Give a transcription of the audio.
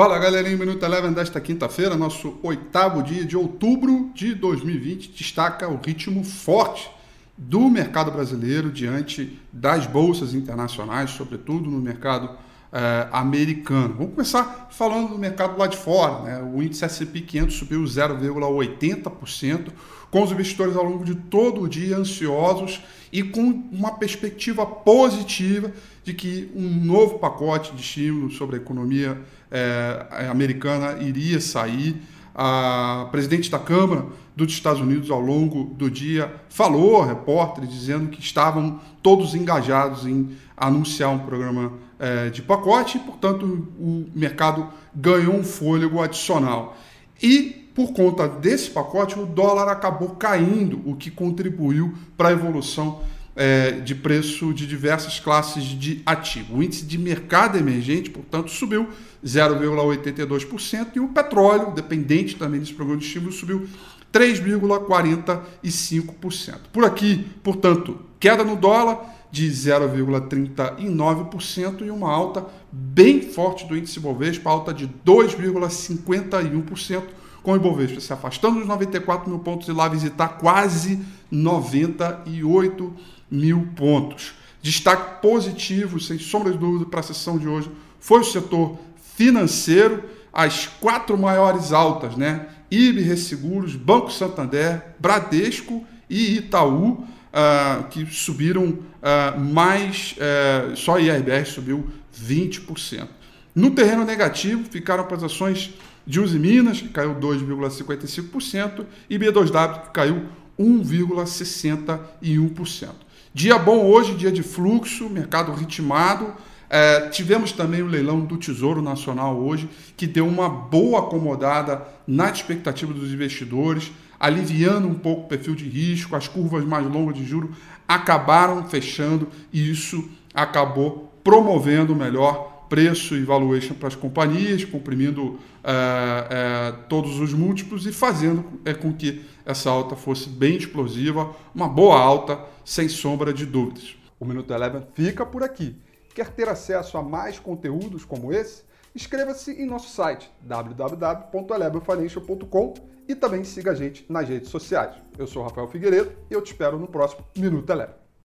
Fala galerinha, Minuto Eleven desta quinta-feira, nosso oitavo dia de outubro de 2020, destaca o ritmo forte do mercado brasileiro diante das bolsas internacionais, sobretudo no mercado eh, americano. Vamos começar falando do mercado lá de fora. Né? O índice S&P 500 subiu 0,80%, com os investidores ao longo de todo o dia ansiosos e com uma perspectiva positiva de que um novo pacote de estímulo sobre a economia eh, americana iria sair. A presidente da Câmara dos Estados Unidos, ao longo do dia, falou a repórteres dizendo que estavam todos engajados em anunciar um programa é, de pacote e, portanto, o mercado ganhou um fôlego adicional. E, por conta desse pacote, o dólar acabou caindo, o que contribuiu para a evolução é, de preço de diversas classes de ativo. O índice de mercado emergente, portanto, subiu 0,82% e o petróleo, dependente também desse programa de estímulo, subiu 3,45%. Por aqui, portanto, queda no dólar de 0,39% e uma alta bem forte do índice Bovespa, alta de 2,51%, com o Ibovespa se afastando dos 94 mil pontos e lá visitar quase 98 mil pontos. Destaque positivo, sem sombra de dúvida, para a sessão de hoje foi o setor financeiro, as quatro maiores altas, né? IB Resseguros, Banco Santander, Bradesco e Itaú uh, que subiram uh, mais, uh, só a IRBR subiu 20%. No terreno negativo ficaram as ações de Uzi Minas, que caiu 2,55%, e B2W, que caiu 1,61%. Dia bom hoje, dia de fluxo, mercado ritmado. É, tivemos também o leilão do Tesouro Nacional hoje, que deu uma boa acomodada na expectativa dos investidores aliviando um pouco o perfil de risco, as curvas mais longas de juro acabaram fechando e isso acabou promovendo melhor preço e valuation para as companhias, comprimindo é, é, todos os múltiplos e fazendo é, com que essa alta fosse bem explosiva, uma boa alta, sem sombra de dúvidas. O Minuto Eleven fica por aqui. Quer ter acesso a mais conteúdos como esse? Inscreva-se em nosso site www.elevenfinancial.com e também siga a gente nas redes sociais. Eu sou Rafael Figueiredo e eu te espero no próximo Minuto Eleve.